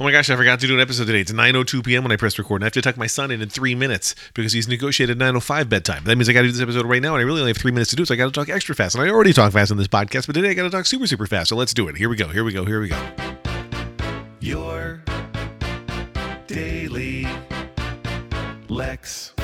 Oh my gosh, I forgot to do an episode today. It's 9.02 p.m. when I press record, and I have to tuck my son in in three minutes because he's negotiated 9.05 bedtime. That means I got to do this episode right now, and I really only have three minutes to do it, so I got to talk extra fast. And I already talk fast on this podcast, but today I got to talk super, super fast. So let's do it. Here we go, here we go, here we go. Your daily Lex.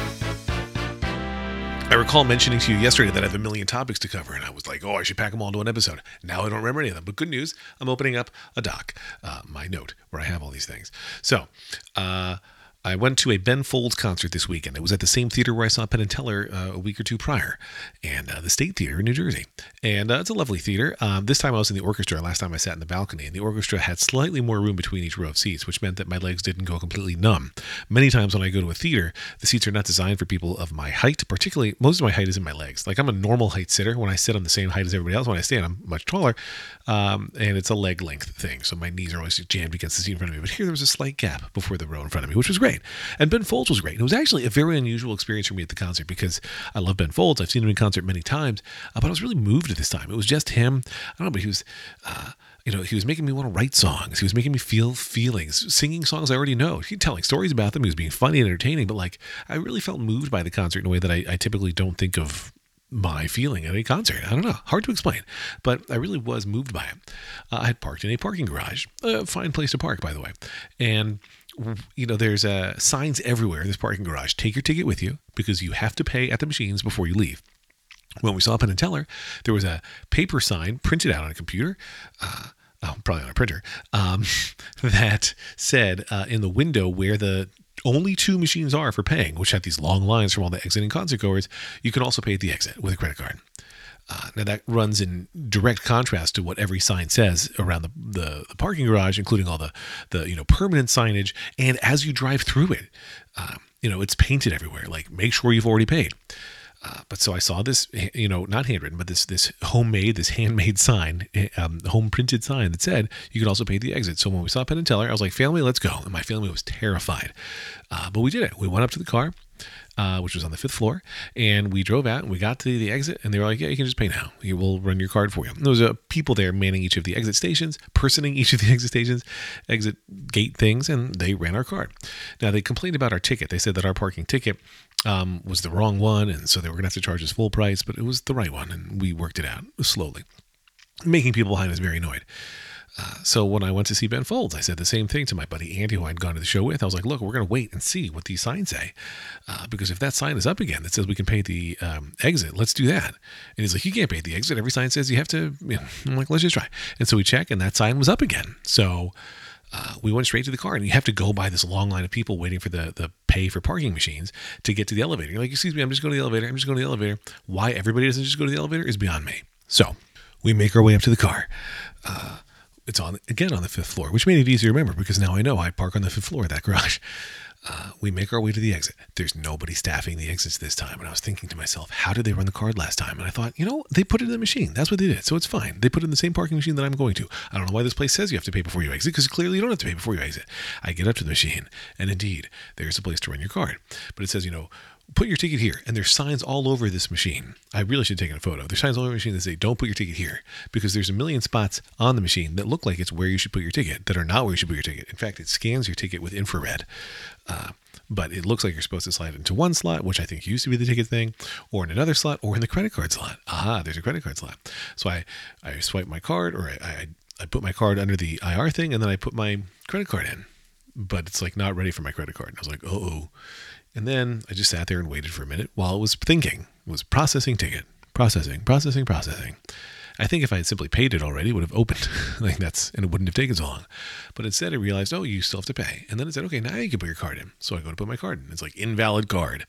I recall mentioning to you yesterday that I have a million topics to cover, and I was like, oh, I should pack them all into an episode. Now I don't remember any of them. But good news, I'm opening up a doc, uh, my note, where I have all these things. So, uh, I went to a Ben Folds concert this weekend. It was at the same theater where I saw Penn and Teller uh, a week or two prior, and uh, the State Theater in New Jersey. And uh, it's a lovely theater. Um, this time I was in the orchestra. Last time I sat in the balcony, and the orchestra had slightly more room between each row of seats, which meant that my legs didn't go completely numb. Many times when I go to a theater, the seats are not designed for people of my height. Particularly, most of my height is in my legs. Like I'm a normal height sitter. When I sit on the same height as everybody else, when I stand, I'm much taller, um, and it's a leg length thing. So my knees are always jammed against the seat in front of me. But here there was a slight gap before the row in front of me, which was great. And Ben Folds was great. It was actually a very unusual experience for me at the concert because I love Ben Folds. I've seen him in concert many times, uh, but I was really moved at this time. It was just him. I don't know, but he was. Uh, you know, he was making me want to write songs. He was making me feel feelings, singing songs I already know. He telling stories about them. He was being funny and entertaining, but like I really felt moved by the concert in a way that I, I typically don't think of my feeling at a concert. I don't know, hard to explain, but I really was moved by it. Uh, I had parked in a parking garage, a fine place to park, by the way, and you know, there's uh, signs everywhere in this parking garage. Take your ticket with you because you have to pay at the machines before you leave. When we saw Penn and Teller, there was a paper sign printed out on a computer. Uh, oh, probably on a printer, um, that said uh, in the window where the only two machines are for paying, which had these long lines from all the exiting concert goers, you can also pay at the exit with a credit card. Uh, now that runs in direct contrast to what every sign says around the, the, the, parking garage, including all the the you know permanent signage. And as you drive through it, uh, you know it's painted everywhere. Like make sure you've already paid. Uh, but so I saw this, you know, not handwritten, but this this homemade, this handmade sign, eh, um, home printed sign that said you could also pay the exit. So when we saw Penn and Teller, I was like, "Family, let's go!" And my family was terrified, uh, but we did it. We went up to the car, uh, which was on the fifth floor, and we drove out and we got to the exit, and they were like, "Yeah, you can just pay now. We will run your card for you." And there was a people there manning each of the exit stations, personing each of the exit stations, exit gate things, and they ran our card. Now they complained about our ticket. They said that our parking ticket um, was the wrong one, and so they were going to have to charge us full price, but it was the right one, and we worked it out slowly, making people behind us very annoyed. So when I went to see Ben Folds, I said the same thing to my buddy Andy, who I'd gone to the show with. I was like, "Look, we're going to wait and see what these signs say, uh, because if that sign is up again that says we can pay the um, exit, let's do that." And he's like, "You can't pay the exit. Every sign says you have to." You know, I'm like, "Let's just try." And so we check, and that sign was up again. So uh, we went straight to the car, and you have to go by this long line of people waiting for the the pay for parking machines to get to the elevator. You're like, "Excuse me, I'm just going to the elevator. I'm just going to the elevator." Why everybody doesn't just go to the elevator is beyond me. So we make our way up to the car. Uh, it's on again on the fifth floor, which made it easier to remember because now I know I park on the fifth floor of that garage. Uh, we make our way to the exit. There's nobody staffing the exits this time. And I was thinking to myself, how did they run the card last time? And I thought, you know, they put it in the machine. That's what they did. So it's fine. They put it in the same parking machine that I'm going to. I don't know why this place says you have to pay before you exit because clearly you don't have to pay before you exit. I get up to the machine, and indeed, there's a place to run your card. But it says, you know, put your ticket here. And there's signs all over this machine. I really should take a photo. There's signs all over the machine that say, don't put your ticket here because there's a million spots on the machine that look like it's where you should put your ticket that are not where you should put your ticket. In fact, it scans your ticket with infrared. Uh, but it looks like you're supposed to slide into one slot, which I think used to be the ticket thing, or in another slot, or in the credit card slot. Aha, there's a credit card slot. So I, I swipe my card, or I, I, I put my card under the IR thing, and then I put my credit card in. But it's like not ready for my credit card. And I was like, oh. And then I just sat there and waited for a minute while it was thinking, it was processing ticket, processing, processing, processing. I think if I had simply paid it already, it would have opened. like that's and it wouldn't have taken so long. But instead, I realized, oh, you still have to pay. And then it said, okay, now you can put your card in. So I go to put my card in. It's like invalid card.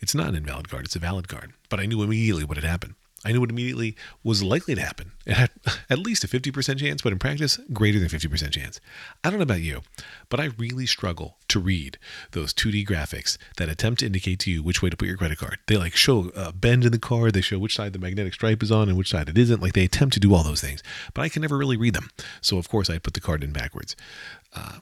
It's not an invalid card. It's a valid card. But I knew immediately what had happened. I knew what immediately was likely to happen. It had at least a 50% chance, but in practice, greater than 50% chance. I don't know about you, but I really struggle to read those 2D graphics that attempt to indicate to you which way to put your credit card. They like show a bend in the card, they show which side the magnetic stripe is on and which side it isn't. Like they attempt to do all those things, but I can never really read them. So, of course, I put the card in backwards. Uh,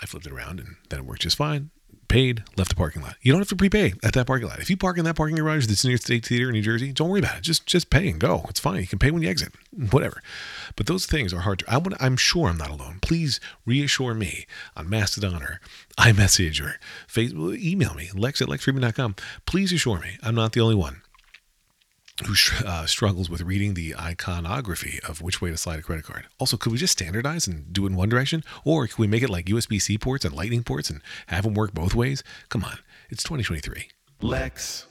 I flipped it around and then it worked just fine paid, left the parking lot. You don't have to prepay at that parking lot. If you park in that parking garage that's near State Theater in New Jersey, don't worry about it. Just just pay and go. It's fine. You can pay when you exit. Whatever. But those things are hard to. I would, I'm sure I'm not alone. Please reassure me on Mastodon or iMessage or Facebook. Email me lex at lexfriedman.com. Please assure me I'm not the only one who uh, struggles with reading the iconography of which way to slide a credit card. Also, could we just standardize and do it in one direction? Or could we make it like USB C ports and lightning ports and have them work both ways? Come on, it's 2023. Lex.